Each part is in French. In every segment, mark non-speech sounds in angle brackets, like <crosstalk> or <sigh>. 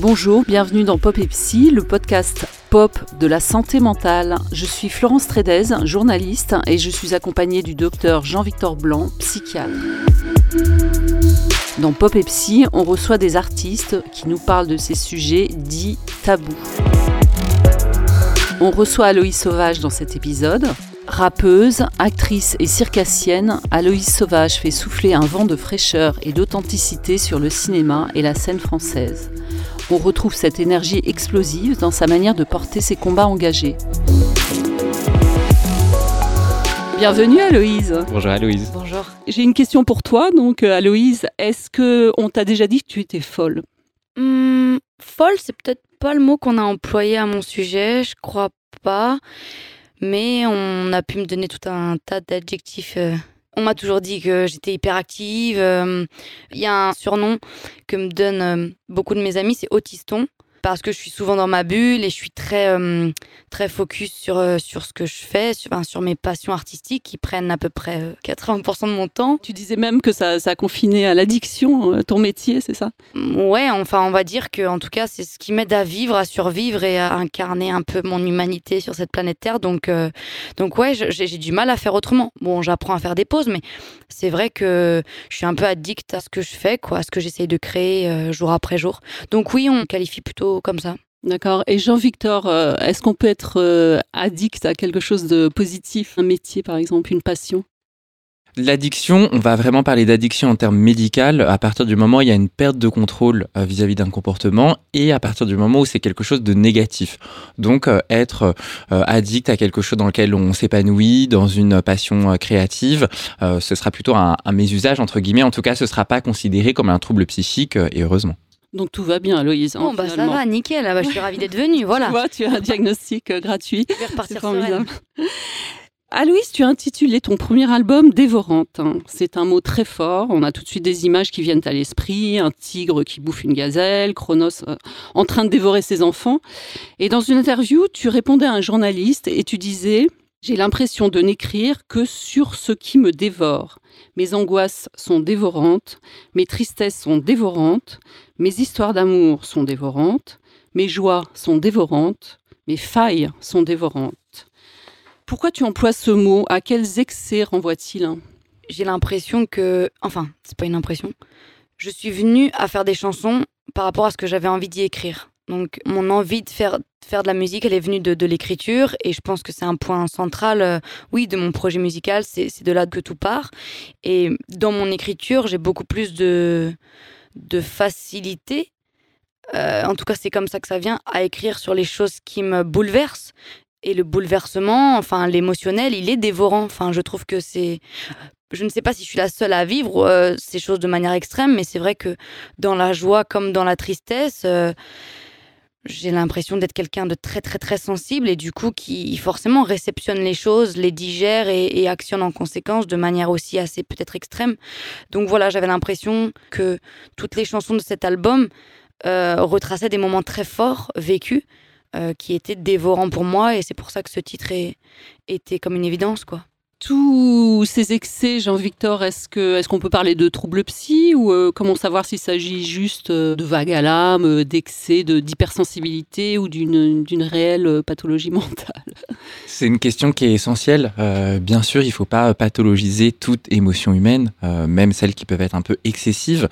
Bonjour, bienvenue dans Pop et le podcast pop de la santé mentale. Je suis Florence Trédez, journaliste, et je suis accompagnée du docteur Jean-Victor Blanc, psychiatre. Dans Pop et on reçoit des artistes qui nous parlent de ces sujets dits tabous. On reçoit Aloïs Sauvage dans cet épisode. Rappeuse, actrice et circassienne, Aloïs Sauvage fait souffler un vent de fraîcheur et d'authenticité sur le cinéma et la scène française. On retrouve cette énergie explosive dans sa manière de porter ses combats engagés. Bienvenue Aloïse. Bonjour Aloïse. Bonjour. J'ai une question pour toi. Donc euh, Aloïse, est-ce que on t'a déjà dit que tu étais folle? Hmm, Folle, c'est peut-être pas le mot qu'on a employé à mon sujet, je crois pas. Mais on a pu me donner tout un tas d'adjectifs euh, on m'a toujours dit que j'étais hyperactive. Euh, il y a un surnom que me donnent euh, beaucoup de mes amis, c'est autiston parce que je suis souvent dans ma bulle et je suis très, euh, très focus sur, euh, sur ce que je fais, sur, sur mes passions artistiques qui prennent à peu près 80% euh, de mon temps. Tu disais même que ça, ça a confiné à l'addiction, ton métier, c'est ça? Ouais, enfin, on va dire que en tout cas, c'est ce qui m'aide à vivre, à survivre et à incarner un peu mon humanité sur cette planète Terre. Donc, donc ouais, j'ai du mal à faire autrement. Bon, j'apprends à faire des pauses, mais c'est vrai que je suis un peu addict à ce que je fais, quoi, à ce que j'essaye de créer jour après jour. Donc oui, on qualifie plutôt comme ça. D'accord. Et Jean-Victor, euh, est-ce qu'on peut être euh, addict à quelque chose de positif, un métier par exemple, une passion? L'addiction, on va vraiment parler d'addiction en termes médicaux à partir du moment où il y a une perte de contrôle euh, vis-à-vis d'un comportement et à partir du moment où c'est quelque chose de négatif. Donc être addict à quelque chose dans lequel on s'épanouit, dans une passion créative, ce sera plutôt un, un mésusage entre guillemets. En tout cas, ce ne sera pas considéré comme un trouble psychique et heureusement. Donc tout va bien, Aloïse. Hein, bon, bah ça va, nickel. Ah bah, je suis ravie d'être venue. <laughs> Voilà. tu vois, tu as un diagnostic euh, gratuit. Je vais repartir formidable. <laughs> Aloïse, tu as intitulé ton premier album Dévorante. C'est un mot très fort. On a tout de suite des images qui viennent à l'esprit. Un tigre qui bouffe une gazelle, Chronos euh, en train de dévorer ses enfants. Et dans une interview, tu répondais à un journaliste et tu disais J'ai l'impression de n'écrire que sur ce qui me dévore. Mes angoisses sont dévorantes, mes tristesses sont dévorantes, mes histoires d'amour sont dévorantes, mes joies sont dévorantes, mes failles sont dévorantes. Pourquoi tu emploies ce mot? À quels excès renvoie-t-il? J'ai l'impression que. Enfin, c'est pas une impression. Je suis venue à faire des chansons par rapport à ce que j'avais envie d'y écrire. Donc, mon envie de faire, faire de la musique, elle est venue de, l'écriture. Et je pense que c'est un point central, euh, oui, de mon projet musical. C'est de là que tout part. Et dans mon écriture, j'ai beaucoup plus de, de facilité. Euh, en tout cas, c'est comme ça que ça vient, à écrire sur les choses qui me bouleversent. Et le bouleversement, enfin, l'émotionnel, il est dévorant. Enfin, je trouve que c'est je ne sais pas si je suis la seule à vivre euh, ces choses de manière extrême, mais c'est vrai que dans la joie comme dans la tristesse, j'ai l'impression d'être quelqu'un de très très très sensible et du coup qui forcément réceptionne les choses, les digère et, actionne en conséquence de manière aussi assez peut-être extrême. Donc voilà, j'avais l'impression que toutes les chansons de cet album euh, retraçaient des moments très forts vécus euh, qui étaient dévorants pour moi et c'est pour ça que ce titre était comme une évidence quoi tous ces excès, Jean-Victor, est-ce que est-ce qu'on peut parler de troubles psy ou euh, comment savoir s'il s'agit juste euh, de vagues à l'âme, euh, d'excès, de d'hypersensibilité ou d'une d'une réelle pathologie <laughs> mentale? C'est une question qui est essentielle. bien sûr, il ne faut pas pathologiser toute émotion humaine, même celles qui peuvent être un peu excessives.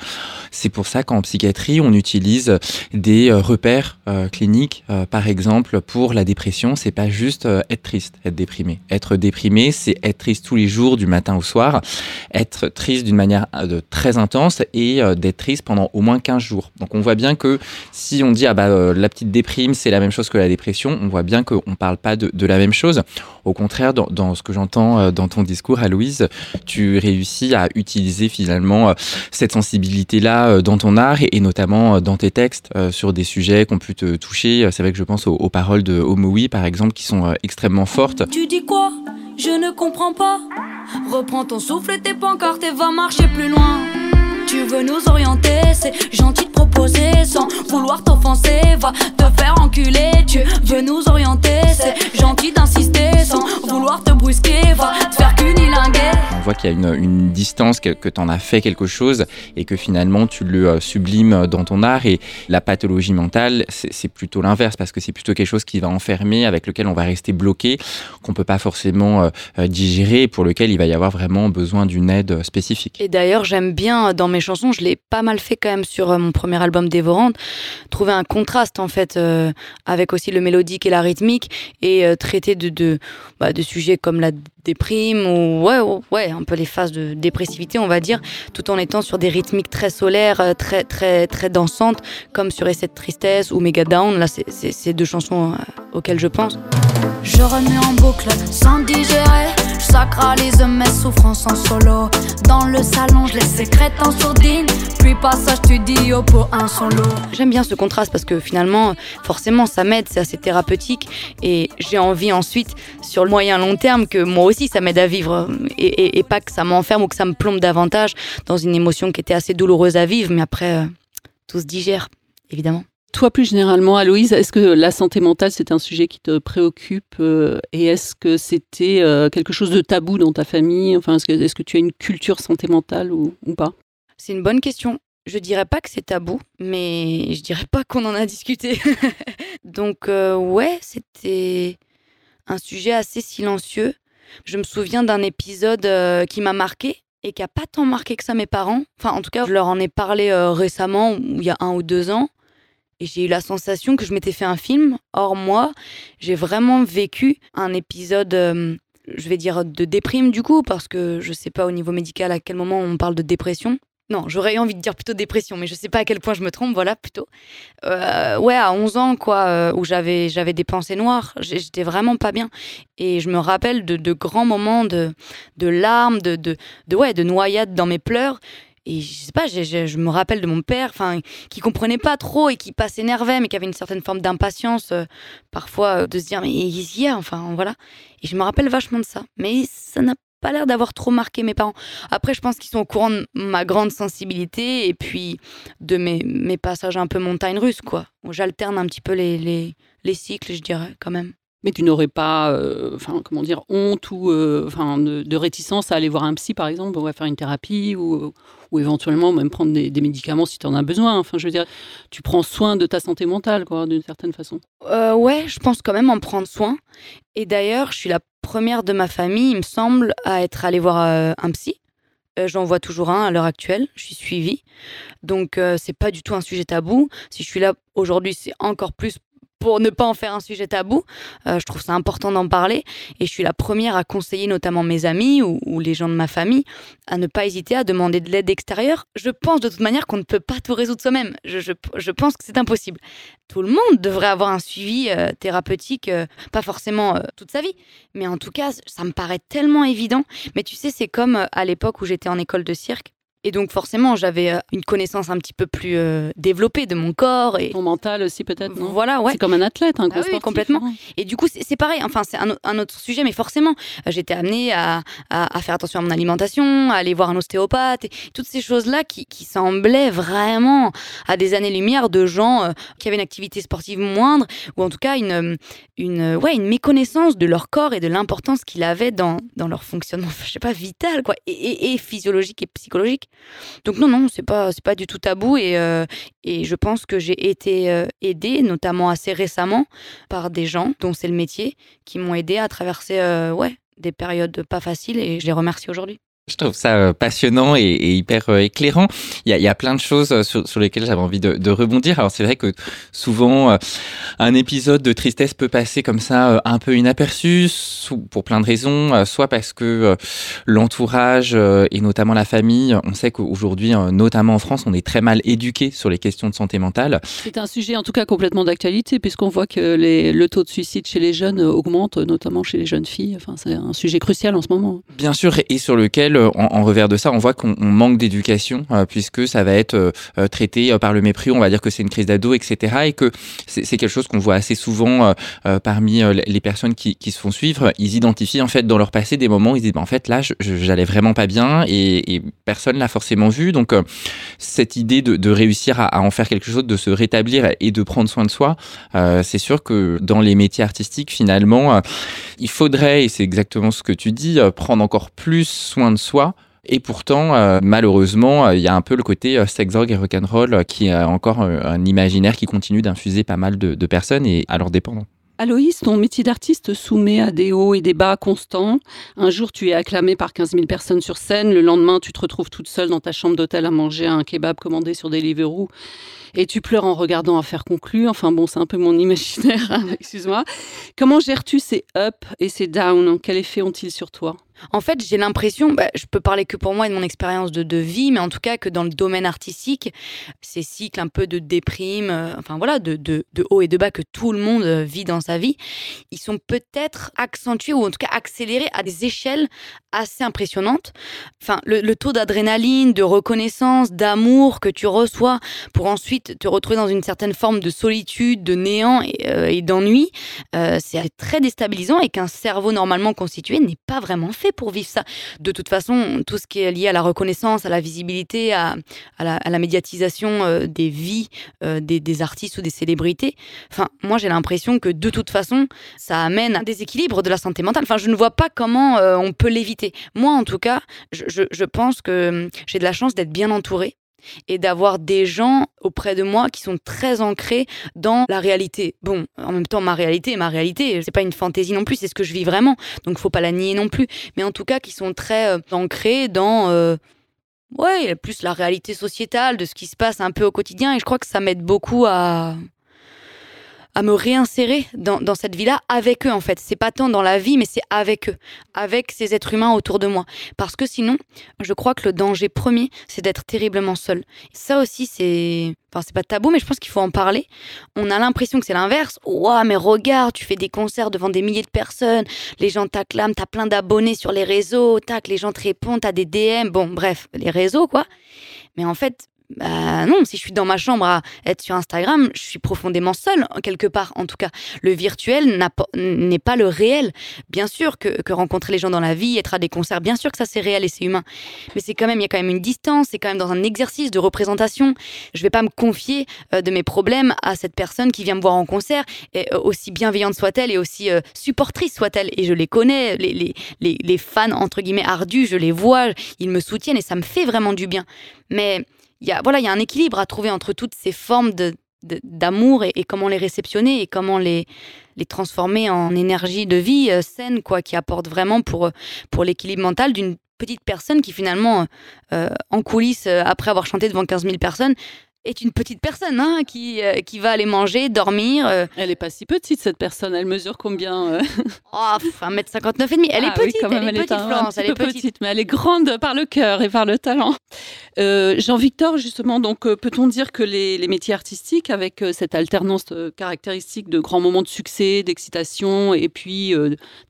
C'est pour ça qu'en psychiatrie, on utilise des repères cliniques, par exemple pour la dépression. C'est pas juste être triste, être déprimé. Être déprimé, c'est être triste tous les jours, du matin au soir, être triste d'une manière euh, très intense et euh, d'être triste pendant au moins 15 jours. Donc on voit bien que si on dit ah bah euh, la petite déprime c'est la même chose que la dépression, on voit bien qu'on ne parle pas de, la même chose. Au contraire, dans, ce que j'entends dans ton discours, à Louise, tu réussis à utiliser finalement cette sensibilité-là dans ton art et, notamment dans tes textes sur des sujets qui ont pu te toucher. C'est vrai que je pense aux, paroles de Homoui par exemple qui sont extrêmement fortes. Tu dis quoi? Je ne comprends pas. Reprends ton souffle, tes pancartes et va marcher plus loin. Tu veux nous orienter, c'est gentil de proposer sans vouloir t'offenser. Va te faire enculer, tu veux nous orienter, c'est gentil d'insister sans vouloir te brusquer. Va te faire cunilinguer. voit qu'il y a une, distance, que, que tu en as fait quelque chose et que finalement tu le sublimes dans ton art. Et la pathologie mentale, c'est plutôt l'inverse parce que c'est plutôt quelque chose qui va enfermer, avec lequel on va rester bloqué, qu'on peut pas forcément digérer et pour lequel il va y avoir vraiment besoin d'une aide spécifique. Et d'ailleurs, j'aime bien dans mes chansons, je l'ai pas mal fait quand même sur mon premier album Dévorante, trouver un contraste en fait avec aussi le mélodique et la rythmique et traiter de, de, bah, de sujets comme la déprime ou ouais, ouais, un peu les phases de dépressivité, on va dire, tout en étant sur des rythmiques très solaires, euh, très, très, très dansantes, comme sur Essai de Tristesse ou Mega Down. Là, c'est deux chansons euh, auxquelles je pense. Je remets en boucle sans digérer. Sacralise mes souffrances en solo. Dans le salon, je les sécrète en sourdine. Puis passage, au pour un solo. J'aime bien ce contraste parce que finalement, forcément, ça m'aide, c'est assez thérapeutique. Et j'ai envie ensuite, sur le moyen long terme, que moi aussi, ça m'aide à vivre. Et, pas que ça m'enferme ou que ça me plombe davantage dans une émotion qui était assez douloureuse à vivre. Mais après, euh, tout se digère, évidemment. Toi, plus généralement, Aloïse, est-ce que la santé mentale, c'est un sujet qui te préoccupe euh, Et est-ce que c'était euh, quelque chose de tabou dans ta famille? Enfin, est-ce que, tu as une culture santé mentale ou, pas? C'est une bonne question. Je dirais pas que c'est tabou, mais je dirais pas qu'on en a discuté. <laughs> Donc, euh, ouais, c'était un sujet assez silencieux. Je me souviens d'un épisode qui m'a marqué et qui a pas tant marqué que ça mes parents. Enfin, en tout cas, je leur en ai parlé récemment, il y a un ou deux ans. Et j'ai eu la sensation que je m'étais fait un film. Or, moi, j'ai vraiment vécu un épisode, euh, je vais dire, de déprime du coup, parce que je sais pas au niveau médical à quel moment on parle de dépression. Non, j'aurais envie de dire plutôt dépression, mais je sais pas à quel point je me trompe, voilà, plutôt. Euh, ouais, à 11 ans, quoi, euh, où j'avais, j'avais des pensées noires, j'étais vraiment pas bien. Et je me rappelle de, de grands moments de, de larmes, de, de, de, ouais, de noyades dans mes pleurs, et je sais pas, je, me rappelle de mon père, enfin, qui comprenait pas trop et qui pas s'énervait, mais qui avait une certaine forme d'impatience, euh, parfois, euh, de se dire, mais qu'est-ce y a Enfin, voilà. Et je me rappelle vachement de ça. Mais ça n'a pas l'air d'avoir trop marqué mes parents. Après, je pense qu'ils sont au courant de ma grande sensibilité et puis de mes, mes passages un peu montagne russe, quoi. J'alterne un petit peu les, les, les cycles, je dirais, quand même. Mais tu n'aurais pas, euh, comment dire, honte ou enfin, de, réticence à aller voir un psy, par exemple, ou à faire une thérapie, ou, ou éventuellement même prendre des, médicaments si tu en as besoin. Enfin, je veux dire, tu prends soin de ta santé mentale, quoi, d'une certaine façon. Euh, ouais, je pense quand même en prendre soin. Et d'ailleurs, je suis la première de ma famille, il me semble, à être allée voir euh, un psy. Euh, j'en vois toujours un à l'heure actuelle. Je suis suivie. Donc, c'est pas du tout un sujet tabou. Si je suis là aujourd'hui, c'est encore plus pour ne pas en faire un sujet tabou. Euh, je trouve ça important d'en parler et je suis la première à conseiller notamment mes amis ou, les gens de ma famille à ne pas hésiter à demander de l'aide extérieure. Je pense de toute manière qu'on ne peut pas tout résoudre soi-même. Je, pense que c'est impossible. Tout le monde devrait avoir un suivi euh, thérapeutique, euh, pas forcément toute sa vie, mais en tout cas, ça me paraît tellement évident. Mais tu sais, c'est comme à l'époque où j'étais en école de cirque. Et donc forcément, j'avais euh, une connaissance un petit peu plus euh, développée de mon corps et ton mental aussi peut-être. Voilà, ouais. C'est comme un athlète, un hein, ah complètement. Hein. Et du coup, c'est pareil. Enfin, c'est un, autre sujet, mais forcément, euh, j'étais amenée à, à, faire attention à mon alimentation, à aller voir un ostéopathe, et toutes ces choses-là qui, qui, semblaient vraiment à des années-lumière de gens qui avaient une activité sportive moindre ou en tout cas une, une, ouais, une méconnaissance de leur corps et de l'importance qu'il avait dans, dans leur fonctionnement, <laughs> je sais pas, vital, quoi, et, et physiologique et psychologique. Donc non, non, c'est pas, c'est pas du tout tabou et, euh, et je pense que j'ai été euh, aidée, notamment assez récemment, par des gens dont c'est le métier, qui m'ont aidée à traverser euh, ouais, des périodes pas faciles et je les remercie aujourd'hui. Je trouve ça euh, passionnant et, hyper euh, éclairant. Il y, a, il y, a, plein de choses euh, sur, sur lesquelles j'avais envie de, de, rebondir. Alors c'est vrai que souvent un épisode de tristesse peut passer comme ça un peu inaperçu pour plein de raisons, soit parce que l'entourage et notamment la famille, on sait qu'aujourd'hui, notamment en France, on est très mal éduqué sur les questions de santé mentale. C'est un sujet en tout cas complètement d'actualité puisqu'on voit que les, le taux de suicide chez les jeunes augmente, notamment chez les jeunes filles. Enfin, c'est un sujet crucial en ce moment. Bien sûr, et sur lequel en, revers de ça, on voit qu'on manque d'éducation, euh, puisque ça va être euh, euh, traité par le mépris, on va dire que c'est une crise d'ado, etc. Et que c'est quelque chose qu'on voit assez souvent parmi les personnes qui, se font suivre. Ils identifient en fait dans leur passé des moments où ils disent, bah, en fait là, j'allais vraiment pas bien et, et personne l'a forcément vu. Donc cette idée de, réussir à, en faire quelque chose, de se rétablir et de prendre soin de soi, c'est sûr que dans les métiers artistiques, finalement, il faudrait, et c'est exactement ce que tu dis, prendre encore plus soin de soi Et pourtant, malheureusement, il y a un peu le côté sex, drogue et rock'n'roll qui est encore un imaginaire qui continue d'infuser pas mal de, de personnes et à leurs dépendants. Aloïs, ton métier d'artiste soumet à des hauts et des bas constants. Un jour, tu es acclamé par 15 000 personnes sur scène. Le lendemain, tu te retrouves toute seule dans ta chambre d'hôtel à manger un kebab commandé sur Deliveroo. Et tu pleures en regardant Affaire conclue. Enfin bon, c'est un peu mon <laughs> imaginaire, hein, excuse-moi. Comment gères-tu ces ups et ces downs? Quel effet ont-ils sur toi? En fait, j'ai l'impression, bah, je peux parler que pour moi et de mon expérience de, vie, mais en tout cas que dans le domaine artistique, ces cycles un peu de déprime, euh, enfin voilà, de, haut et de bas que tout le monde euh, vit dans sa vie, ils sont peut-être accentués ou en tout cas accélérés à des échelles assez impressionnantes. Enfin, le, taux d'adrénaline, de reconnaissance, d'amour que tu reçois pour ensuite te retrouver dans une certaine forme de solitude, de néant et, euh, d'ennui, c'est très déstabilisant et qu'un cerveau normalement constitué n'est pas vraiment fait pour vivre ça. De toute façon, tout ce qui est lié à la reconnaissance, à la visibilité, à, la, médiatisation euh, des vies euh, des, artistes ou des célébrités, enfin, moi j'ai l'impression que de toute façon, ça amène un déséquilibre de la santé mentale. Enfin, je ne vois pas comment euh, on peut l'éviter. Moi, en tout cas, je pense que hum, j'ai de la chance d'être bien entourée et d'avoir des gens auprès de moi qui sont très ancrés dans la réalité. Bon, en même temps, ma réalité est ma réalité. C'est pas une fantaisie non plus, c'est ce que je vis vraiment. Donc, faut pas la nier non plus. Mais en tout cas, qui sont très euh, ancrés dans. Euh, ouais, plus la réalité sociétale de ce qui se passe un peu au quotidien. Et je crois que ça m'aide beaucoup à, à me réinsérer dans, dans cette vie-là avec eux en fait. C'est pas tant dans la vie, mais c'est avec eux, avec ces êtres humains autour de moi. Parce que sinon, je crois que le danger premier, c'est d'être terriblement seul. Ça aussi, c'est, enfin, c'est pas tabou, mais je pense qu'il faut en parler. On a l'impression que c'est l'inverse. Ouah, mais regarde, tu fais des concerts devant des milliers de personnes, les gens t'acclament, t'as plein d'abonnés sur les réseaux, tac, les gens te répondent, t'as des DM, bon, bref, les réseaux quoi. Mais en fait, bah non, si je suis dans ma chambre à être sur Instagram, je suis profondément seule, quelque part en tout cas. Le virtuel n'est pas le réel. Bien sûr que, rencontrer les gens dans la vie, être à des concerts, bien sûr que ça c'est réel et c'est humain. Mais c'est quand même, il y a quand même une distance, c'est quand même dans un exercice de représentation. Je vais pas me confier euh, de mes problèmes à cette personne qui vient me voir en concert, et, euh, aussi bienveillante soit-elle et aussi euh, supportrice soit-elle. Et je les connais, les, les, les, les fans entre guillemets ardus, je les vois, ils me soutiennent et ça me fait vraiment du bien. Mais il y a, voilà, il y a un équilibre à trouver entre toutes ces formes de, d'amour et, comment les réceptionner et comment les, les transformer en énergie de vie euh, saine, quoi, qui apporte vraiment pour, pour l'équilibre mental d'une petite personne qui finalement, euh, en coulisses, euh, après avoir chanté devant 15 000 personnes, est une petite personne hein, qui, euh, qui va aller manger, dormir. Euh. Elle est pas si petite cette personne, elle mesure combien euh? Oh, 1m59 et demi. Elle est ah petite, elle, est petite, Florence, elle est petite. mais elle est grande par le cœur et par le talent. Jean-Victor, justement, donc peut-on dire que les, les, métiers artistiques, avec cette alternance caractéristique de grands moments de succès, d'excitation et puis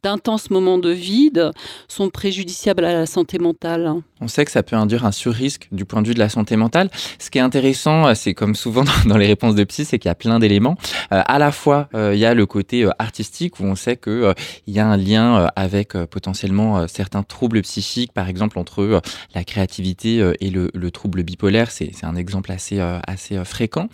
d'intenses moments de vide, sont préjudiciables à la santé mentale? On sait que ça peut induire un surrisque du point de vue de la santé mentale. Ce qui est intéressant euh, c'est comme souvent <laughs> dans les réponses de psy, c'est qu'il y a plein d'éléments. Euh, à la fois, euh, il y a le côté artistique où on sait que il y a un lien avec potentiellement certains troubles psychiques, par exemple entre la créativité et le, le trouble bipolaire. C'est un exemple assez assez fréquent,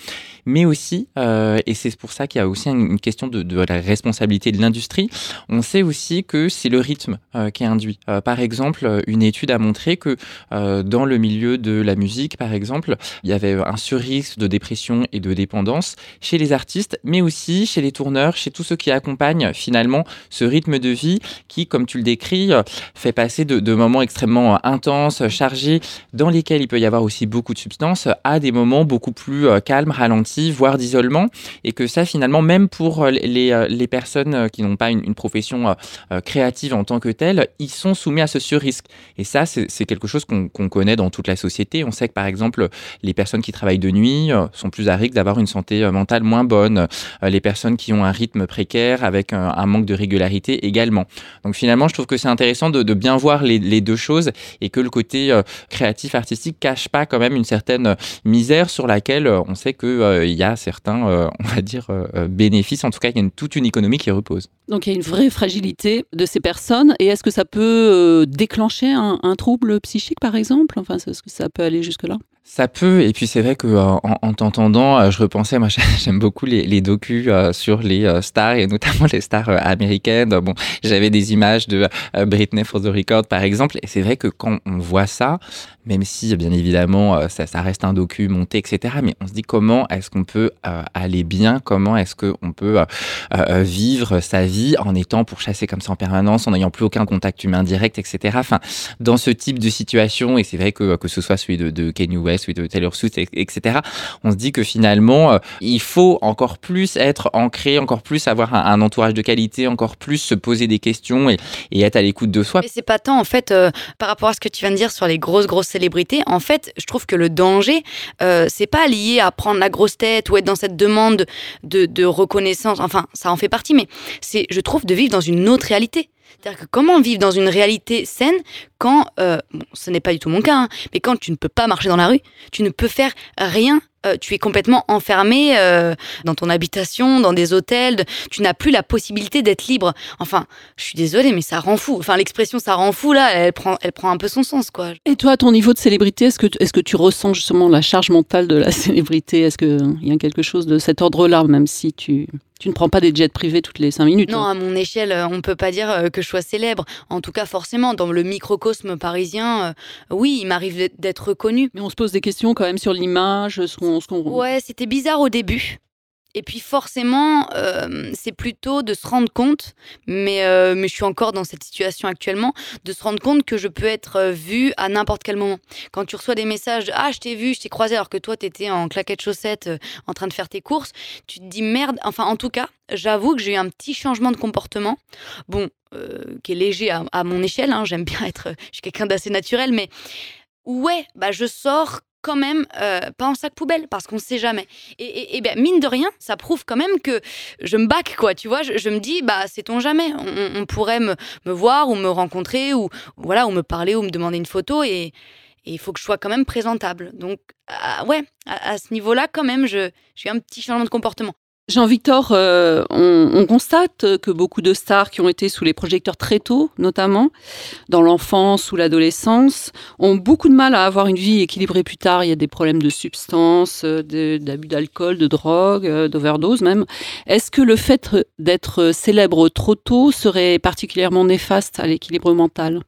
mais aussi, et c'est pour ça qu'il y a aussi une question de, de la responsabilité de l'industrie. On sait aussi que c'est le rythme qui est induit. par exemple, une étude a montré que dans le milieu de la musique, par exemple, il y avait un sur risque de dépression et de dépendance chez les artistes, mais aussi chez les tourneurs, chez tous ceux qui accompagnent finalement ce rythme de vie qui, comme tu le décris, euh, fait passer de, moments extrêmement euh, intenses, chargés, dans lesquels il peut y avoir aussi beaucoup de substances, à des moments beaucoup plus euh, calmes, ralentis, voire d'isolement, et que ça finalement, même pour les, les personnes qui n'ont pas une, profession créative en tant que telle, ils sont soumis à ce sur-risque. Et ça, c'est quelque chose qu'on connaît dans toute la société. On sait que par exemple, les personnes qui travaillent de nuit euh, sont plus à risque d'avoir une santé euh, mentale moins bonne. Euh, les personnes qui ont un rythme précaire avec un, manque de régularité également. Donc finalement, je trouve que c'est intéressant de, bien voir les, deux choses et que le côté créatif, artistique cache pas quand même une certaine misère sur laquelle on sait qu'il il y a certains, on va dire, bénéfices. En tout cas, il y a toute une économie qui repose. Donc il y a une vraie fragilité de ces personnes. Et est-ce que ça peut déclencher un, un trouble psychique, par exemple? Enfin, est-ce que ça peut aller jusque-là? Ça peut, et puis c'est vrai que en, en t'entendant, je repensais, moi <laughs> j'aime beaucoup les, les docus sur les stars et notamment les stars américaines. Bon, j'avais des images de Britney for the Record par exemple, et c'est vrai que quand on voit ça, même si bien évidemment ça, ça reste un docu monté, etc. Mais on se dit comment est-ce qu'on peut aller bien, comment est-ce qu'on peut vivre sa vie en étant pourchassé comme ça en permanence, en n'ayant plus aucun contact humain direct, etc. Enfin, dans ce type de situation, et c'est vrai que que ce soit celui de, de Kanye West, celui de Taylor Swift, etc. On se dit que finalement, il faut encore plus être ancré, encore plus avoir un, entourage de qualité, encore plus se poser des questions et, être à l'écoute de soi. Mais c'est pas tant en fait par rapport à ce que tu viens de dire sur les grosses grosses célébrités. En fait, je trouve que le danger, euh, c'est pas lié à prendre la grosse tête ou être dans cette demande de, reconnaissance. Enfin, ça en fait partie, mais c'est, je trouve, de vivre dans une autre réalité. C'est-à-dire que comment vivre dans une réalité saine quand, euh, ce n'est pas du tout mon cas, hein, mais quand tu ne peux pas marcher dans la rue, tu ne peux faire rien euh, tu es complètement enfermé euh, dans ton habitation, dans des hôtels, tu n'as plus la possibilité d'être libre. Enfin, je suis désolée, mais ça rend fou. Enfin, l'expression ça rend fou, là, elle prend, elle prend un peu son sens, quoi. Et toi, à ton niveau de célébrité, est-ce que, est-ce que tu ressens justement la charge mentale de la <laughs> célébrité? Est-ce qu'il y a quelque chose de cet ordre-là, même si tu tu ne prends pas des jets privés toutes les cinq minutes. Non, hein. à mon échelle, euh, on ne peut pas dire euh, que je sois célèbre. En tout cas, forcément, dans le microcosme parisien, euh, oui, il m'arrive d'être reconnu. Mais on se pose des questions quand même sur l'image, ce qu'on... Ouais, c'était bizarre au début. Et puis forcément, euh, c'est plutôt de se rendre compte, mais, euh, mais je suis encore dans cette situation actuellement, de se rendre compte que je peux être euh, vue à n'importe quel moment. Quand tu reçois des messages de, Ah, je t'ai vu, je t'ai croisé alors que toi, tu étais en claquette chaussettes en train de faire tes courses, tu te dis merde. Enfin, en tout cas, j'avoue que j'ai eu un petit changement de comportement. Bon, qui est léger à, à mon échelle, hein, j'aime bien être. Je suis quelqu'un d'assez naturel, mais ouais, bah, je sors quand même euh, pas en sac poubelle parce qu'on sait jamais. Et, et, ben, mine de rien, ça prouve quand même que je me back quoi. Tu vois, je, me dis bah sait-on jamais, on, pourrait me, voir ou me rencontrer ou voilà ou me parler ou me demander une photo et il faut que je sois quand même présentable. Donc ah, ouais, à, ce niveau-là quand même, je j'ai un petit changement de comportement. Jean-Victor, euh, on, constate que beaucoup de stars qui ont été sous les projecteurs très tôt, notamment dans l'enfance ou l'adolescence, ont beaucoup de mal à avoir une vie équilibrée plus tard. Il y a des problèmes de substances, d'abus d'alcool, de drogue, euh, d'overdose même. Est-ce que le fait d'être célèbre trop tôt serait particulièrement néfaste à l'équilibre mental?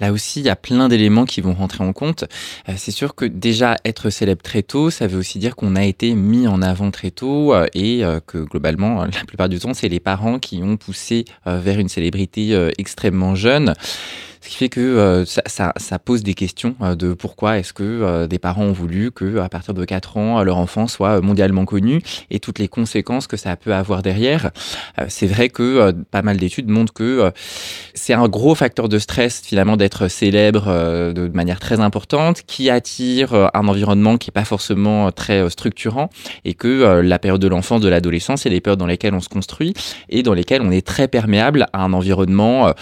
Là aussi, il y a plein d'éléments qui vont rentrer en compte. Euh, c'est sûr que déjà être célèbre très tôt, ça veut aussi dire qu'on a été mis en avant très tôt euh, et euh, que globalement, la plupart du temps, c'est les parents qui ont poussé vers une célébrité extrêmement jeune. Ce qui fait que euh, ça, ça, pose des questions euh, de pourquoi est-ce que euh, des parents ont voulu que à partir de 4 ans, leur enfant soit mondialement connu et toutes les conséquences que ça peut avoir derrière. c'est vrai que pas mal d'études montrent que c'est un gros facteur de stress finalement d'être célèbre de manière très importante, qui attire un environnement qui est pas forcément très structurant et que la période de l'enfance, de l'adolescence, c'est les périodes dans lesquelles on se construit et dans lesquelles on est très perméable à un environnement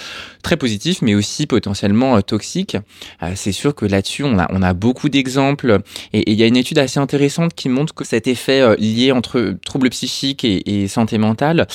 très positif, mais aussi potentiellement euh, toxique. Euh, c'est sûr que là-dessus, on a, on a beaucoup d'exemples. Et il y a une étude assez intéressante qui montre que cet effet euh, lié entre troubles psychiques et, santé mentale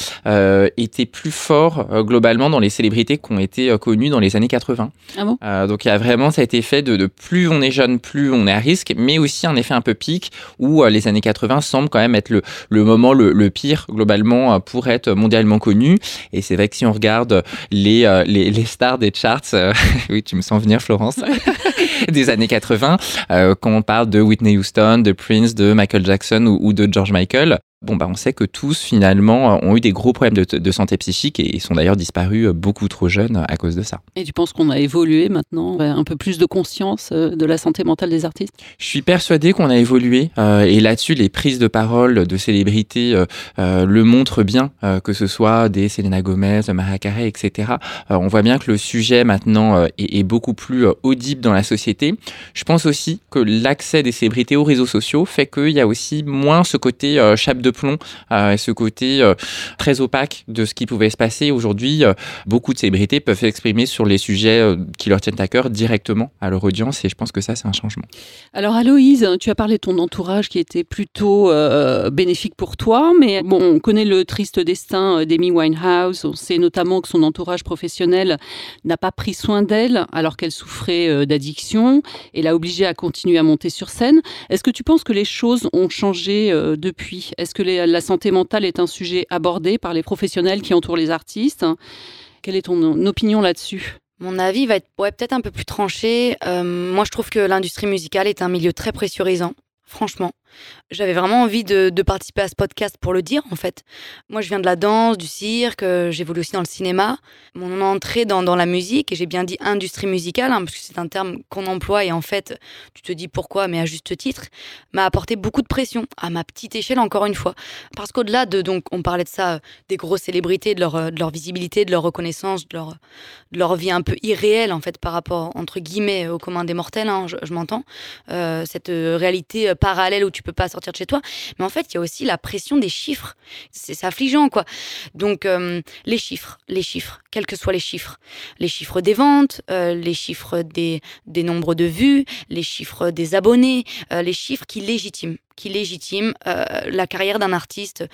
était plus fort globalement dans les célébrités qui ont été connues dans les années 80. Ah bon? Donc il y a vraiment cet effet de, de, plus on est jeune, plus on est à risque, mais aussi un effet un peu pic où les années 80 semblent quand même être le, le moment le, le, pire globalement pour être mondialement connu. Et c'est vrai que si on regarde les, les, les stars des charts <laughs> oui, tu me sens venir, Florence, <laughs> <laughs> des années 80, euh, quand on parle de Whitney Houston, de Prince, de Michael Jackson ou de George Michael. Bon, bah, on sait que tous, finalement, ont eu des gros problèmes de, santé psychique et sont d'ailleurs disparus euh, beaucoup trop jeunes à cause de ça. Et tu penses qu'on a évolué maintenant, un peu plus de conscience euh, de la santé mentale des artistes? Je suis persuadé qu'on a évolué. Euh, et là-dessus, les prises de parole de célébrités le montrent bien, que ce soit des Selena Gomez, Mariah Carey, etc. on voit bien que le sujet maintenant est, est, beaucoup plus audible dans la société. Je pense aussi que l'accès des célébrités aux réseaux sociaux fait qu'il y a aussi moins ce côté chape de plomb et ce côté très opaque de ce qui pouvait se passer. Aujourd'hui, beaucoup de célébrités peuvent s'exprimer sur les sujets qui leur tiennent à cœur directement à leur audience et je pense que ça, c'est un changement. Alors Aloïse, tu as parlé de ton entourage qui était plutôt bénéfique pour toi, mais bon, on connaît le triste destin d'Amy Winehouse, on sait notamment que son entourage professionnel n'a pas pris soin d'elle alors qu'elle souffrait d'addiction et l'a obligée à continuer à monter sur scène. Est-ce que tu penses que les choses ont changé euh, depuis? Est-ce que la santé mentale est un sujet abordé par les professionnels qui entourent les artistes Quelle est ton opinion là-dessus? Mon avis va être peut-être un peu plus tranché. Euh, moi, je trouve que l'industrie musicale est un milieu très pressurisant, franchement. J'avais vraiment envie de, participer à ce podcast pour le dire, en fait. Moi, je viens de la danse, du cirque, euh, j'ai voulu aussi dans le cinéma. Mon entrée dans, la musique, et j'ai bien dit industrie musicale, hein, parce que c'est un terme qu'on emploie, et en fait, tu te dis pourquoi, mais à juste titre, m'a apporté beaucoup de pression, à ma petite échelle, encore une fois. Parce qu'au-delà de, donc, on parlait de ça, euh, des grosses célébrités, de leur, euh, de leur visibilité, de leur reconnaissance, de leur, de leur vie un peu irréelle, en fait, par rapport, entre guillemets, au commun des mortels, hein, je, m'entends. cette réalité parallèle où tu peux pas sortir de chez toi. Mais en fait, il y a aussi la pression des chiffres. C'est affligeant, quoi. Donc, euh, les chiffres, les chiffres, quels que soient les chiffres. Les chiffres des ventes, euh, les chiffres des, des nombres de vues, les chiffres des abonnés, euh, les chiffres qui légitiment qui légitiment la carrière d'un artiste,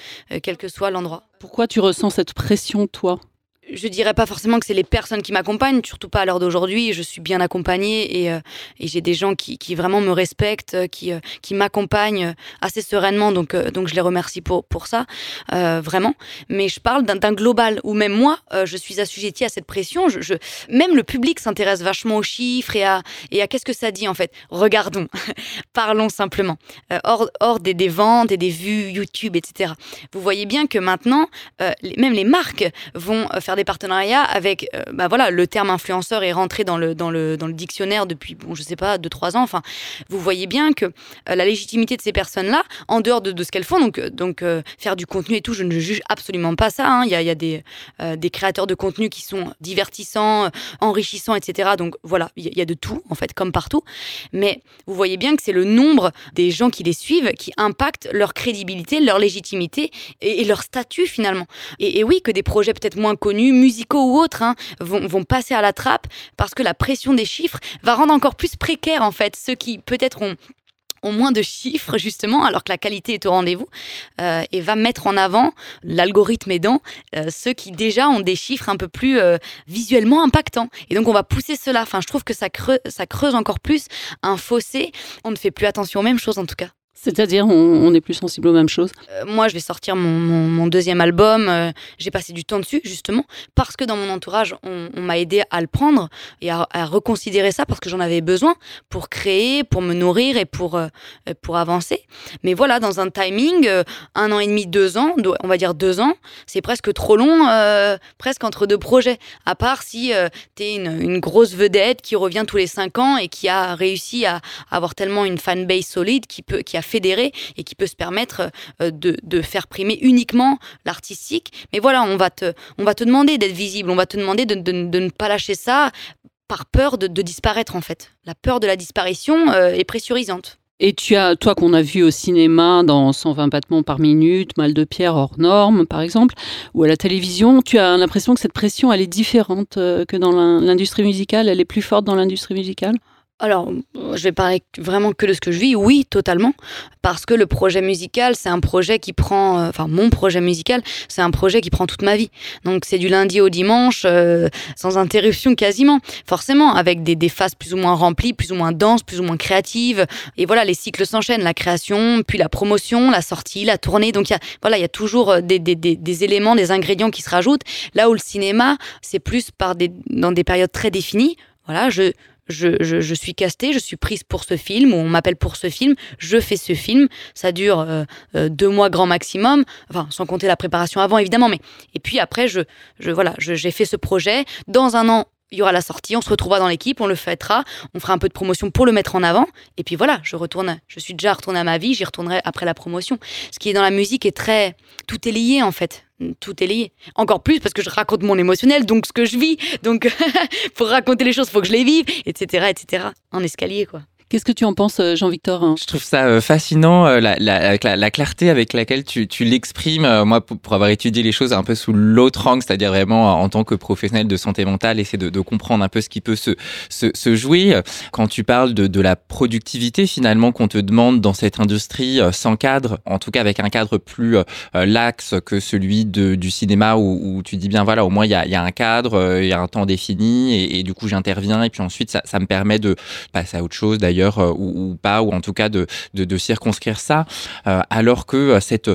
quel que soit l'endroit. Pourquoi tu ressens cette pression, toi? Je dirais pas forcément que c'est les personnes qui m'accompagnent, surtout pas à l'heure d'aujourd'hui. Je suis bien accompagnée et, euh, et j'ai des gens qui, qui, vraiment me respectent, euh, qui, euh, qui m'accompagnent assez sereinement. Donc, donc je les remercie pour, pour ça, vraiment. Mais je parle d'un global où même moi, je suis assujettie à cette pression. Je, même le public s'intéresse vachement aux chiffres et à, et à qu'est-ce que ça dit en fait. Regardons, <laughs> parlons simplement. hors hors des, des, ventes et des vues YouTube, etc. Vous voyez bien que maintenant, même les marques vont faire des partenariats avec, euh, bah voilà, le terme influenceur est rentré dans le, dans le, dans le dictionnaire depuis, bon, je sais pas, 2-3 ans. Enfin, vous voyez bien que euh, la légitimité de ces personnes-là, en dehors de, de ce qu'elles font, donc, euh, donc faire du contenu et tout, je ne juge absolument pas ça. Hein. Il y, a, y a des, des créateurs de contenu qui sont divertissants, enrichissants, etc. Donc voilà, il y, a de tout, en fait, comme partout. Mais vous voyez bien que c'est le nombre des gens qui les suivent qui impacte leur crédibilité, leur légitimité et, leur statut finalement. Et, et oui, que des projets peut-être moins connus, musicaux ou autres, hein, vont, passer à la trappe parce que la pression des chiffres va rendre encore plus précaire en fait ceux qui peut-être ont moins de chiffres justement, alors que la qualité est au rendez-vous, euh, et va mettre en avant, l'algorithme aidant, euh, ceux qui déjà ont des chiffres un peu plus euh, visuellement impactants. Et donc on va pousser cela. Enfin, je trouve que ça ça creuse encore plus un fossé. On ne fait plus attention aux mêmes choses en tout cas. C'est-à-dire, on, est plus sensible aux mêmes choses? Euh, Moi, je vais sortir mon, deuxième album. Euh, j'ai passé du temps dessus, justement, parce que dans mon entourage, on, m'a aidé à le prendre et à, reconsidérer ça parce que j'en avais besoin pour créer, pour me nourrir et pour, euh, pour avancer. Mais voilà, dans un timing, un an et demi, deux ans, on va dire deux ans, c'est presque trop long, presque entre deux projets. À part si tu es une, grosse vedette qui revient tous les cinq ans et qui a réussi à, avoir tellement une fanbase solide qui, peut, qui a fédéré et qui peut se permettre euh, de, faire primer uniquement l'artistique. Mais voilà, on va te, on va te demander d'être visible, on va te demander de, ne pas lâcher ça par peur de, disparaître en fait. La peur de la disparition euh, est pressurisante. Et tu as, toi qu'on a vu au cinéma dans 120 battements par minute, Mal de pierre hors norme par exemple, ou à la télévision, tu as l'impression que cette pression elle est différente euh, que dans l'industrie musicale, elle est plus forte dans l'industrie musicale? Alors, je vais parler vraiment que de ce que je vis. Oui, totalement. Parce que le projet musical, c'est un projet qui prend, euh, enfin, mon projet musical, c'est un projet qui prend toute ma vie. Donc, c'est du lundi au dimanche, euh, sans interruption quasiment. Forcément, avec des, des, phases plus ou moins remplies, plus ou moins denses, plus ou moins créatives. Et voilà, les cycles s'enchaînent. La création, puis la promotion, la sortie, la tournée. Donc, y a, voilà, il y a toujours euh, des, des, des, éléments, des ingrédients qui se rajoutent. Là où le cinéma, c'est plus par des, dans des périodes très définies. Voilà, je, je, suis castée, je suis prise pour ce film, ou on m'appelle pour ce film, je fais ce film, ça dure euh, euh, deux mois grand maximum, enfin sans compter la préparation avant évidemment, mais et puis après je, je voilà, j'ai fait ce projet. Dans un an, il y aura la sortie, on se retrouvera dans l'équipe, on le fêtera, on fera un peu de promotion pour le mettre en avant, et puis voilà, je retourne, je suis déjà retournée à ma vie, j'y retournerai après la promotion. Ce qui est dans la musique est très, tout est lié en fait, tout est lié. Encore plus parce que je raconte mon émotionnel, donc ce que je vis, donc <laughs> pour raconter les choses, faut que je les vive, etc., etc. En escalier quoi. Qu'est-ce que tu en penses, euh, Jean-Victor Je trouve ça euh, fascinant, euh, la, la, la, clarté avec laquelle tu, l'exprimes. Moi, pour, avoir étudié les choses un peu sous l'autre angle, c'est-à-dire vraiment en tant que professionnel de santé mentale, essayer de, comprendre un peu ce qui peut se, jouer. Quand tu parles de, la productivité, finalement, qu'on te demande dans cette industrie sans cadre, en tout cas avec un cadre plus laxe que celui du cinéma où, tu dis bien, voilà, au moins il y a, un cadre, il y a un temps défini et, et du coup j'interviens et puis ensuite ça, ça me permet de passer à autre chose d'ailleurs euh, ou, pas, ou en tout cas de, de, circonscrire ça, euh, alors que euh, cette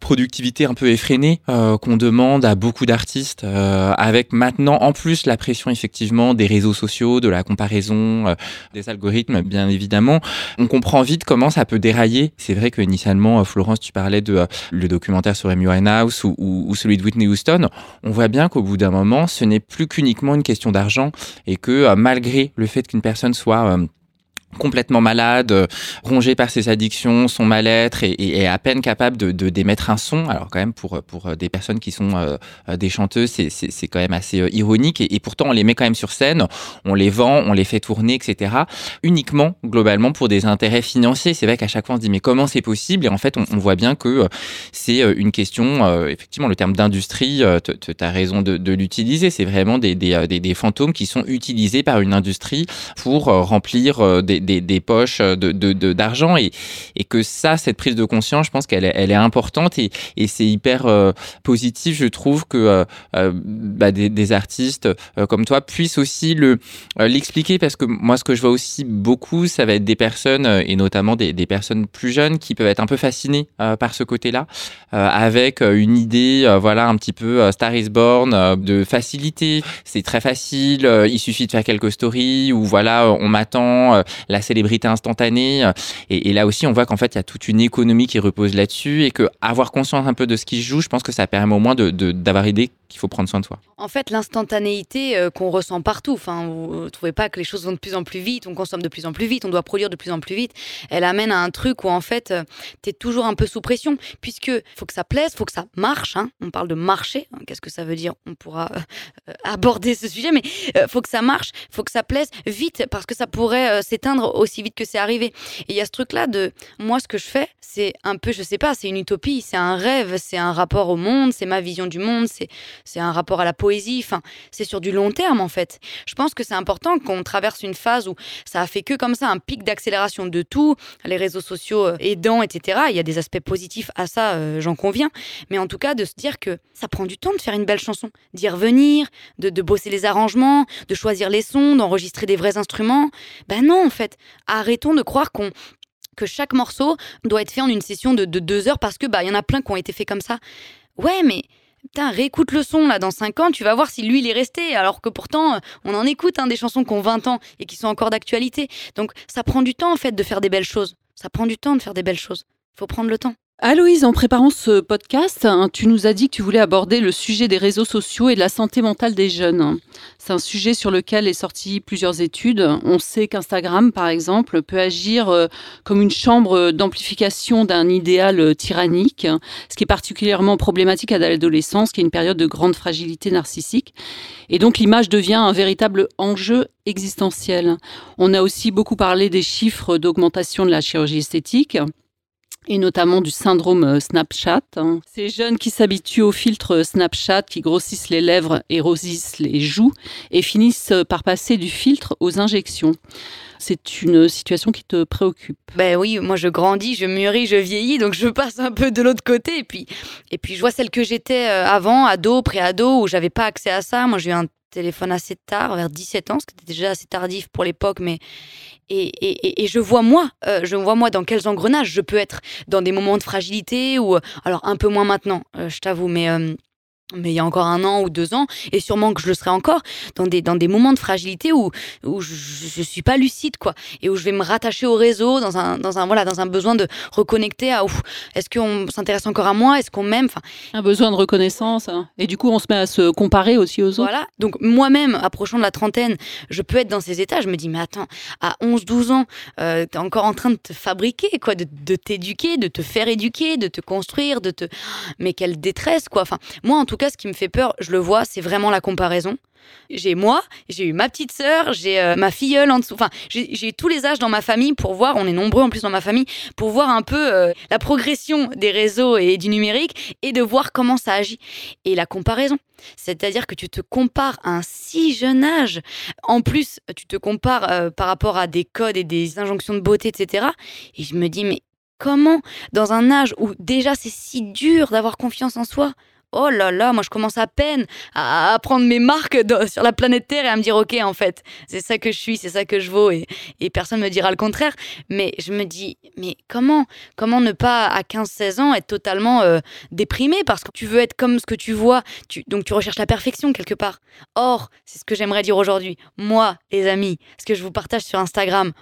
productivité un peu effrénée qu'on demande à beaucoup d'artistes, avec maintenant en plus la pression effectivement des réseaux sociaux, de la comparaison, des algorithmes bien évidemment, on comprend vite comment ça peut dérailler. C'est vrai que initialement, Florence, tu parlais de le documentaire sur Amy Winehouse ou, ou, celui de Whitney Houston. On voit bien qu'au bout d'un moment, ce n'est plus qu'uniquement une question d'argent et que malgré le fait qu'une personne soit complètement malade, euh, rongé par ses addictions, son mal-être et, et, à peine capable de, de, d'émettre un son. Alors quand même pour pour des personnes qui sont euh, des chanteuses, c'est, c'est, c'est quand même assez euh, ironique et, pourtant on les met quand même sur scène, on les vend, on les fait tourner, etc. Uniquement globalement pour des intérêts financiers. C'est vrai qu'à chaque fois on se dit mais comment c'est possible? Et en fait on, on voit bien que c'est une question, effectivement le terme d'industrie, tu as raison de, de l'utiliser. C'est vraiment des, des, des fantômes qui sont utilisés par une industrie pour remplir des des, poches de, d'argent et, que ça, cette prise de conscience, je pense qu'elle est, importante et, c'est hyper euh, positif, je trouve, que euh, euh, bah, des, artistes comme toi puissent aussi le l'expliquer parce que moi, ce que je vois aussi beaucoup, ça va être des personnes et notamment des personnes plus jeunes qui peuvent être un peu fascinées par ce côté-là, avec une idée, voilà, un petit peu Star is Born, de facilité. C'est très facile, il suffit de faire quelques stories ou voilà, on m'attend, la célébrité instantanée. Et, là aussi, on voit qu'en fait, il y a toute une économie qui repose là-dessus et que avoir conscience un peu de ce qui se joue, je pense que ça permet au moins d'avoir de, d'avoir idée qu'il faut prendre soin de soi. En fait, l'instantanéité euh, qu'on ressent partout, enfin, vous ne trouvez pas que les choses vont de plus en plus vite, on consomme de plus en plus vite, on doit produire de plus en plus vite, elle amène à un truc où en fait, euh, tu es toujours un peu sous pression, puisque faut que ça plaise, faut que ça marche. Hein. On parle de marché, hein. qu'est-ce que ça veut dire? On pourra euh, aborder ce sujet, mais faut que ça marche, faut que ça plaise vite, parce que ça pourrait s'éteindre aussi vite que c'est arrivé. Et il y a ce truc-là de moi, ce que je fais, c'est un peu, je sais pas, c'est une utopie, c'est un rêve, c'est un rapport au monde, c'est ma vision du monde, c'est un rapport à la poésie. Enfin, c'est sur du long terme en fait. Je pense que c'est important qu'on traverse une phase où ça a fait que comme ça un pic d'accélération de tout, les réseaux sociaux euh, aidants, etc. Il y a des aspects positifs à ça, euh, j'en conviens. Mais en tout cas, de se dire que ça prend du temps de faire une belle chanson, d'y revenir, de bosser les arrangements, de choisir les sons, d'enregistrer des vrais instruments. Ben non, en fait, arrêtons de croire qu'on que chaque morceau doit être fait en une session de, deux heures parce que bah il y en a plein qui ont été faits comme ça. Ouais, mais Putain, réécoute le son là dans 5 ans, tu vas voir si lui il est resté, alors que pourtant on en écoute hein, des chansons qui ont 20 ans et qui sont encore d'actualité. Donc ça prend du temps en fait de faire des belles choses. Ça prend du temps de faire des belles choses. Faut prendre le temps. Aloïse, en préparant ce podcast, hein, tu nous as dit que tu voulais aborder le sujet des réseaux sociaux et de la santé mentale des jeunes. C'est un sujet sur lequel est sorti plusieurs études. On sait qu'Instagram, par exemple, peut agir euh, comme une chambre d'amplification d'un idéal tyrannique, ce qui est particulièrement problématique à l'adolescence, qui est une période de grande fragilité narcissique. Et donc l'image devient un véritable enjeu existentiel. On a aussi beaucoup parlé des chiffres d'augmentation de la chirurgie esthétique et notamment du syndrome euh, Snapchat. Hein. Ces jeunes qui s'habituent au filtre Snapchat, qui grossissent les lèvres et rosissent les joues, et finissent par passer du filtre aux injections. C'est une situation qui te préoccupe. Ben oui, moi je grandis, je mûris, je vieillis, donc je passe un peu de l'autre côté. Et puis, et puis je vois celle que j'étais euh, avant, ado, pré-ado, où j'avais pas accès à ça. Moi j'ai eu un téléphone assez tard, vers 17 ans, ce qui était déjà assez tardif pour l'époque, mais et, je vois moi, euh, je vois moi dans quels engrenages je peux être. Dans des moments de fragilité ou alors un peu moins maintenant, euh, je t'avoue, mais euh, mais il y a encore un an ou deux ans, et sûrement que je le serai encore, dans des, dans des moments de fragilité où, où je, ne suis pas lucide, quoi, et où je vais me rattacher au réseau dans un, dans un, voilà, dans un besoin de reconnecter à, est-ce qu'on s'intéresse encore à moi, est-ce qu'on m'aime, enfin. Un besoin de reconnaissance, hein. et du coup, on se met à se comparer aussi aux autres. Voilà, donc moi-même, approchant de la trentaine, je peux être dans ces états, je me dis, mais attends, à 11, 12 ans, euh, tu es encore en train de te fabriquer, quoi, de, de t'éduquer, de te faire éduquer, de te construire, de te. Mais quelle détresse, quoi. Enfin, moi, en tout cas, ce qui me fait peur, je le vois, c'est vraiment la comparaison. J'ai moi, j'ai eu ma petite sœur, j'ai euh, ma filleule en dessous. Enfin, j'ai tous les âges dans ma famille pour voir, on est nombreux en plus dans ma famille, pour voir un peu euh, la progression des réseaux et du numérique et de voir comment ça agit. Et la comparaison. C'est-à-dire que tu te compares à un si jeune âge. En plus, tu te compares euh, par rapport à des codes et des injonctions de beauté, etc. Et je me dis, mais comment, dans un âge où déjà c'est si dur d'avoir confiance en soi, oh là là, moi je commence à peine à, prendre mes marques sur la planète Terre et à me dire, ok, en fait, c'est ça que je suis, c'est ça que je vaux et, personne me dira le contraire. Mais je me dis, mais comment Comment ne pas, à 15-16 ans, être totalement euh, déprimé? Parce que tu veux être comme ce que tu vois, tu, donc tu recherches la perfection quelque part. Or, c'est ce que j'aimerais dire aujourd'hui. Moi, les amis, ce que je vous partage sur Instagram,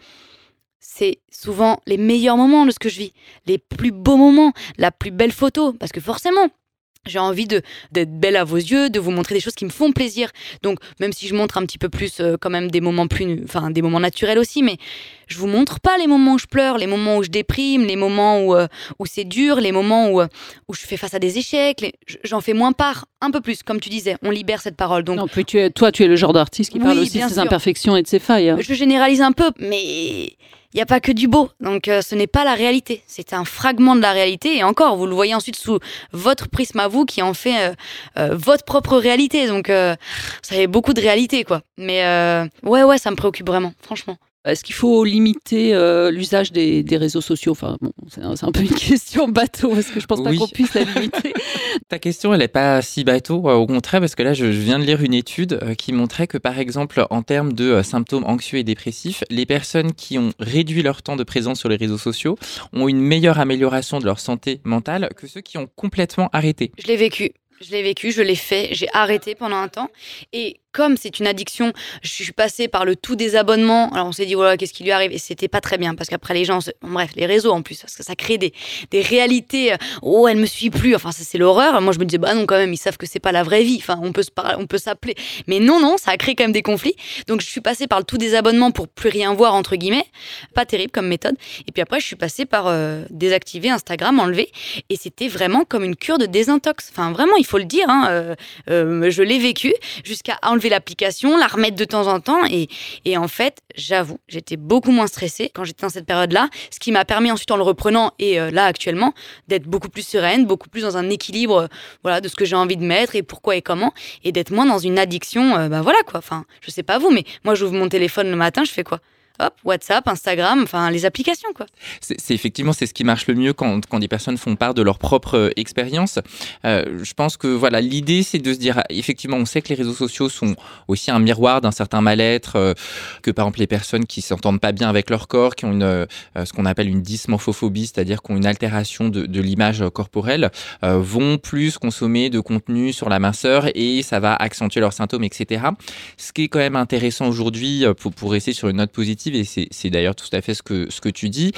c'est souvent les meilleurs moments de ce que je vis, les plus beaux moments, la plus belle photo, parce que forcément, j'ai envie de d'être belle à vos yeux, de vous montrer des choses qui me font plaisir. Donc même si je montre un petit peu plus euh, quand même des moments plus enfin des moments naturels aussi mais je vous montre pas les moments où je pleure, les moments où je déprime, les moments où euh, où c'est dur, les moments où euh, où je fais face à des échecs, j'en fais moins part, un peu plus comme tu disais, on libère cette parole. Donc non, puis tu es, toi tu es le genre d'artiste qui parle aussi de ses imperfections et de ses failles. Je généralise un peu mais il n'y a pas que du beau. Donc euh, ce n'est pas la réalité. C'est un fragment de la réalité. Et encore, vous le voyez ensuite sous votre prisme à vous qui en fait euh, euh, votre propre réalité. Donc ça y a beaucoup de réalité, quoi. Mais ouais, ouais, ça me préoccupe vraiment, franchement. Est-ce qu'il faut limiter euh, l'usage des, réseaux sociaux? Enfin, bon, c'est un, peu une <laughs> question bateau parce que je pense pas qu'on puisse la limiter. <laughs> <laughs> Ta question, elle n'est pas si bateau, euh, au contraire, parce que là, je, viens de lire une étude euh, qui montrait que, par exemple, en termes de symptômes anxieux et dépressifs, les personnes qui ont réduit leur temps de présence sur les réseaux sociaux ont une meilleure amélioration de leur santé mentale que ceux qui ont complètement arrêté. Je l'ai vécu. Je l'ai vécu, je l'ai fait, j'ai arrêté pendant un temps. Et comme c'est une addiction, je suis passée par le tout désabonnement. Alors on s'est dit, voilà, qu'est-ce qui lui arrive? Et c'était pas très bien parce qu'après les gens, bref, les réseaux en plus, parce que ça crée des, des réalités. Euh, oh, elle me suit plus. Enfin, ça c'est l'horreur. Moi je me disais, bah non, quand même, ils savent que c'est pas la vraie vie. Enfin, on peut on peut s'appeler. Mais non, non, ça a créé quand même des conflits. Donc je suis passée par le tout désabonnement pour plus rien voir entre guillemets. Pas terrible comme méthode. Et puis après, je suis passée par euh, désactiver Instagram, enlever. Et c'était vraiment comme une cure de désintox. Enfin, vraiment, il faut le dire. Hein, euh, je l'ai vécu jusqu'à enlever l'application, la remettre de temps en temps. Et, et en fait, j'avoue, j'étais beaucoup moins stressée quand j'étais dans cette période-là, ce qui m'a permis ensuite en le reprenant et euh, là actuellement d'être beaucoup plus sereine, beaucoup plus dans un équilibre euh, voilà, de ce que j'ai envie de mettre et pourquoi et comment, et d'être moins dans une addiction. ben voilà quoi. Enfin, je sais pas vous, mais moi j'ouvre mon téléphone le matin, je fais quoi? Hop, WhatsApp, Instagram, enfin les applications quoi. C'est effectivement c'est ce qui marche le mieux quand, quand des personnes font part de leur propre euh, expérience. Euh, je pense que voilà l'idée c'est de se dire effectivement on sait que les réseaux sociaux sont aussi un miroir d'un certain mal-être euh, que par exemple les personnes qui s'entendent pas bien avec leur corps, qui ont une ce qu'on appelle une dysmorphophobie, c'est-à-dire qui ont une altération de, l'image corporelle, vont plus consommer de contenu sur la minceur et ça va accentuer leurs symptômes, etc. Ce qui est quand même intéressant aujourd'hui pour rester sur une note positive et c'est d'ailleurs tout à fait ce que, tu dis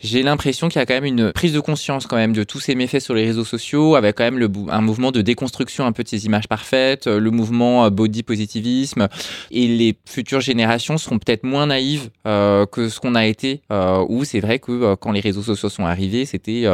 j'ai l'impression qu'il y a quand même une prise de conscience quand même de tous ces méfaits sur les réseaux sociaux, avec quand même le, un mouvement de déconstruction un peu de ces images parfaites, le mouvement euh, body positivisme, et les futures générations seront peut-être moins naïves euh, que ce qu'on a été, euh, où c'est vrai que euh, quand les réseaux sociaux sont arrivés, c'était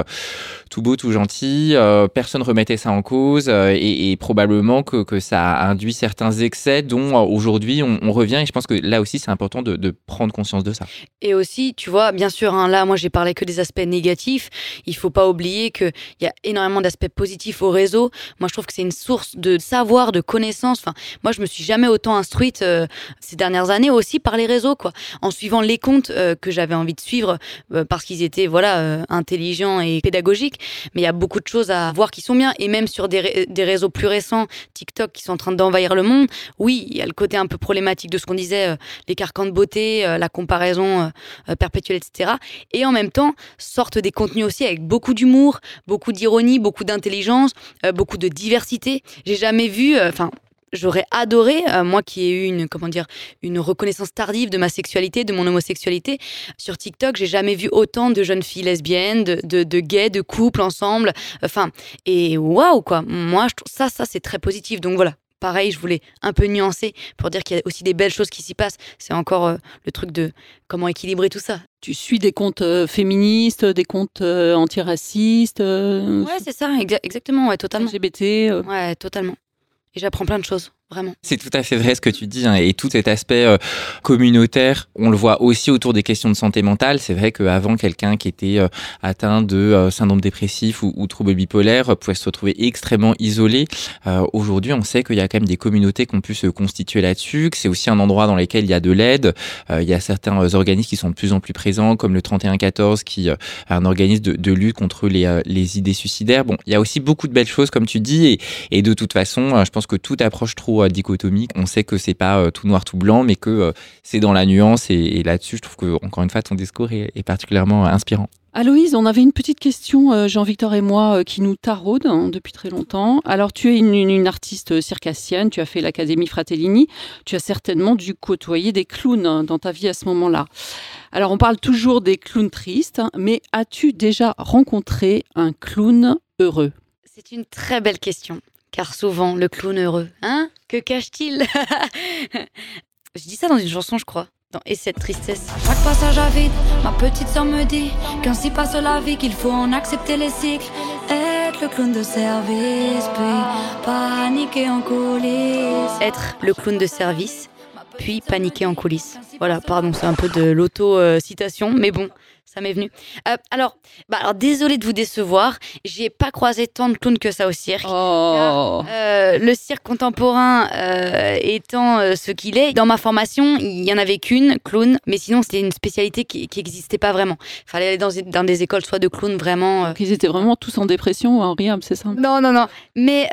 tout beau, tout gentil, personne remettait ça en cause, et, probablement que, que, ça a induit certains excès dont aujourd'hui on, revient, et je pense que là aussi c'est important de, de, prendre conscience de ça. Et aussi, tu vois, bien sûr, hein, là moi j'ai parler que des aspects négatifs. Il faut pas oublier qu'il y a énormément d'aspects positifs au réseau. Moi, je trouve que c'est une source de savoir, de connaissances. Enfin, moi, je me suis jamais autant instruite euh, ces dernières années aussi par les réseaux, quoi. En suivant les comptes euh, que j'avais envie de suivre euh, parce qu'ils étaient, voilà, intelligents et pédagogiques. Mais il y a beaucoup de choses à voir qui sont bien. Et même sur des, des réseaux plus récents, TikTok, qui sont en train d'envahir le monde. Oui, il y a le côté un peu problématique de ce qu'on disait, les carcans de beauté, la comparaison perpétuelle, etc. Et en même temps sortent des contenus aussi avec beaucoup d'humour, beaucoup d'ironie, beaucoup d'intelligence, euh, beaucoup de diversité. J'ai jamais vu, euh, enfin. J'aurais adoré, euh, moi qui ai eu une comment dire une reconnaissance tardive de ma sexualité, de mon homosexualité, sur TikTok, j'ai jamais vu autant de jeunes filles lesbiennes, de, de, gays, de couples ensemble. Enfin, et waouh quoi. Moi, je trouve ça, ça c'est très positif. Donc voilà, pareil, je voulais un peu nuancer pour dire qu'il y a aussi des belles choses qui s'y passent. C'est encore euh, le truc de comment équilibrer tout ça. Tu suis des comptes euh, féministes, des comptes euh, antiracistes, Ouais, c'est ça, exa- exactement, ouais, totalement. LGBT. Ouais, totalement. Et j'apprends plein de choses, vraiment. C'est tout à fait vrai ce que tu dis. hein, et tout cet aspect euh, communautaire, on le voit aussi autour des questions de santé mentale. C'est vrai qu'avant, quelqu'un qui était euh, atteint de euh, syndrome dépressif ou, ou trouble bipolaire pouvait se retrouver extrêmement isolé. Aujourd'hui, on sait qu'il y a quand même des communautés qui ont pu se constituer là-dessus, que c'est aussi un endroit dans lequel il y a de l'aide. Il y a certains organismes qui sont de plus en plus présents, comme le 3114, qui est un organisme de, lutte contre les, les idées suicidaires. Bon, il y a aussi beaucoup de belles choses, comme tu dis, et, et de toute façon, je pense que toute approche trop euh, dichotomique, on sait que c'est pas euh, tout noir, tout blanc, mais que euh, c'est dans la nuance. Et, et là-dessus, je trouve que encore une fois, ton discours est, est particulièrement euh, inspirant. Aloïse, on avait une petite question, Jean-Victor et moi, qui nous taraude hein, depuis très longtemps. Alors, tu es une, une- une artiste circassienne, tu as fait l'Académie Fratellini, tu as certainement dû côtoyer des clowns hein, dans ta vie à ce moment-là. Alors, on parle toujours des clowns tristes, mais as-tu déjà rencontré un clown heureux? C'est une très belle question, car souvent, le clown heureux, hein? Que cache-t-il? <laughs> Je dis ça dans une chanson, je crois, dans Et cette tristesse. Chaque passage à vide, ma petite sœur me dit qu'ainsi passe la vie, qu'il faut en accepter les cycles. Être le clown de service, puis paniquer en coulisses. Être le clown de service, puis paniquer en coulisses. Voilà, pardon, c'est un peu de l'auto-citation, mais bon, ça m'est venu. Euh, alors, bah, alors, désolé de vous décevoir, j'ai pas croisé tant de clowns que ça au cirque. Oh Euh, le cirque contemporain euh, étant ce qu'il est, dans ma formation, il y en avait qu'une, clown, mais sinon c'était une spécialité qui n'existait pas vraiment. Il fallait aller dans, dans des écoles soit de clown vraiment. Ils étaient vraiment tous en dépression ou en rehab, c'est ça? Non, non, non. Mais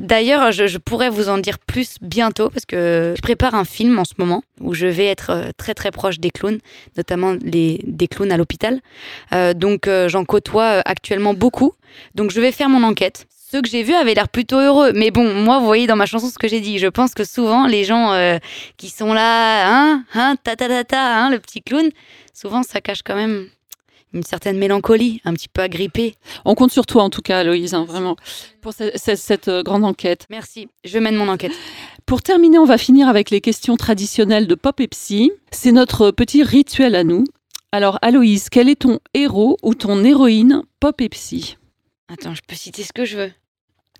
d'ailleurs, je, je pourrais vous en dire plus bientôt parce que je prépare un film en ce moment où je vais être euh, très très proche des clowns, notamment les, des clowns à l'hôpital. Euh, donc euh, j'en côtoie actuellement beaucoup. Donc je vais faire mon enquête. Ceux que j'ai vus avaient l'air plutôt heureux. Mais bon, moi, vous voyez dans ma chanson ce que j'ai dit. Je pense que souvent, les gens qui sont là, hein, hein, ta ta ta ta, hein, le petit clown, souvent ça cache quand même une certaine mélancolie, un petit peu agrippée. On compte sur toi en tout cas, Aloïse, hein, vraiment, pour ce- ce- cette euh, grande enquête. Merci, je mène mon enquête. Pour terminer, on va finir avec les questions traditionnelles de Pop et Psy. C'est notre petit rituel à nous. Alors, Aloïse, quel est ton héros ou ton héroïne Pop et Psy? Attends, je peux citer ce que je veux.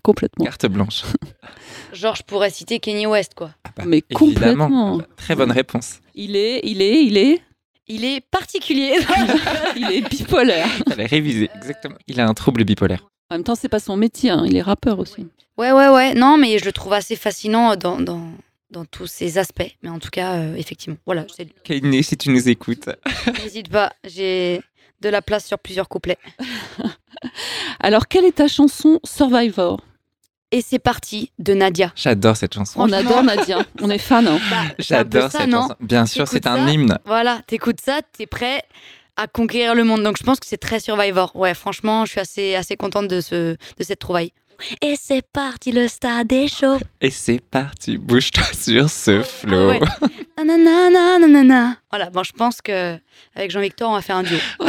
Complètement. Carte blanche. <laughs> Genre, je pourrais citer Kanye West, quoi. Ah bah, Mais évidemment. complètement. Très bonne réponse. Il est, il est, il est, Il est particulier. <laughs> il est bipolaire. <laughs> Fallait réviser, exactement. Il a un trouble bipolaire. En même temps, c'est pas son métier, hein, il est rappeur aussi. ouais, ouais, ouais. Non, mais je le trouve assez fascinant dans, dans, dans tous ses aspects. Mais en tout cas, euh, effectivement. Voilà, c'est- Kainé, si tu nous écoutes. <laughs> n'hésite pas. J'ai de la place sur plusieurs couplets. Alors, quelle est ta chanson Survivor? Et c'est parti de Nadia. J'adore cette chanson. On adore Nadia, on est fan. hein. peu J'adore ça, cette non chanson. Bien sûr, c'est un ça hymne. Voilà, t'écoutes ça, t'es prêt à conquérir le monde. Donc je pense que c'est très Survivor. Ouais, franchement, je suis assez, assez contente de, ce, de cette trouvaille. Et c'est parti, le stade est chaud. Et c'est parti, bouge-toi sur ce flow. Ouais. Nanana, nanana. Voilà, bon, je pense que avec Jean-Victor, on va faire un duo. <laughs>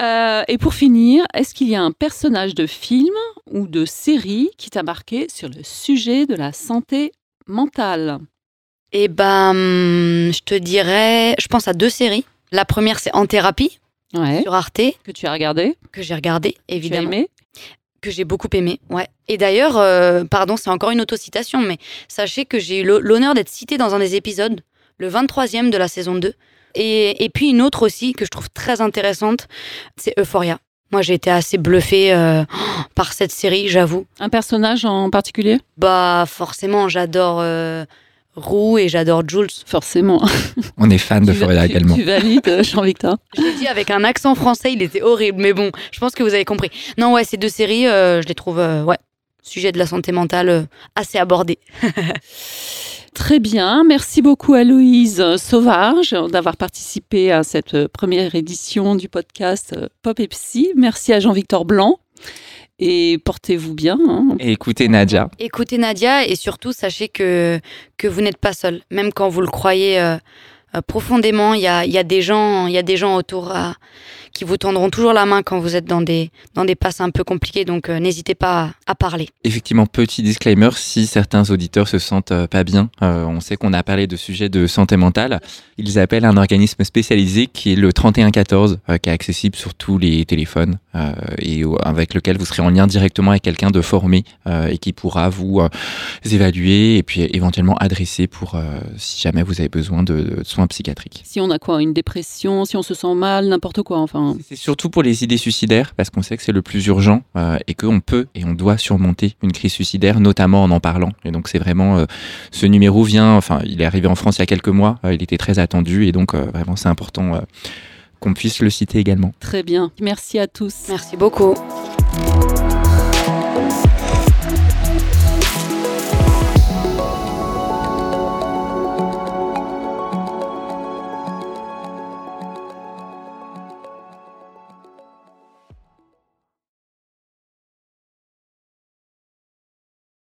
Euh, et pour finir, est-ce qu'il y a un personnage de film ou de série qui t'a marqué sur le sujet de la santé mentale? Et ben, hum, je te dirais, je pense à deux séries. La première, c'est En thérapie Ouais. sur Arte, Que tu as regardé? que j'ai regardé, Tu as évidemment. aimé? Que j'ai beaucoup aimé. Ouais. Et d'ailleurs, euh, pardon, c'est encore une autocitation, mais sachez que j'ai eu l'ho- l'honneur d'être citée dans un des épisodes, le 23e de la saison 2. Et, et puis une autre aussi que je trouve très intéressante, c'est Euphoria. Moi, j'ai été assez bluffée euh, par cette série, j'avoue. Un personnage en particulier? Bah, forcément, j'adore euh, Roux et j'adore Jules. Forcément. <laughs> On est fan de tu- également. Tu valides, Jean-Victor? Je l'ai dit avec un accent français, il était horrible, mais bon, je pense que vous avez compris. Non, ouais, ces deux séries, euh, je les trouve, euh, ouais, sujet de la santé mentale euh, assez abordé. <laughs> Très bien. Merci beaucoup à Louise Sauvage d'avoir participé à cette première édition du podcast euh, Pop et Psy. Merci à Jean-Victor Blanc. Et portez-vous bien. hein. Et écoutez Nadia. Écoutez Nadia et surtout sachez que, que vous n'êtes pas seul. Même quand vous le croyez euh, euh, profondément, il y a, il y, a des gens- il y a des gens autour à- qui vous tendront toujours la main quand vous êtes dans des, dans des passes un peu compliquées. Donc euh, n'hésitez pas à, parler. Effectivement, petit disclaimer, si certains auditeurs se sentent euh, pas bien, euh, on sait qu'on a parlé de sujets de santé mentale, ils appellent un organisme spécialisé qui est le 3114, qui est accessible sur tous les téléphones et avec lequel vous serez en lien directement avec quelqu'un de formé et qui pourra vous évaluer et puis éventuellement adresser pour si jamais vous avez besoin de, de soins psychiatriques. Si on a quoi Une dépression, si on se sent mal, n'importe quoi enfin c'est surtout pour les idées suicidaires, parce qu'on sait que c'est le plus urgent euh, et qu'on peut et on doit surmonter une crise suicidaire, notamment en en parlant. Et donc c'est vraiment, euh, ce numéro vient, enfin il est arrivé en France il y a quelques mois, euh, il était très attendu et donc vraiment c'est important qu'on puisse le citer également. Très bien, merci à tous. Merci beaucoup.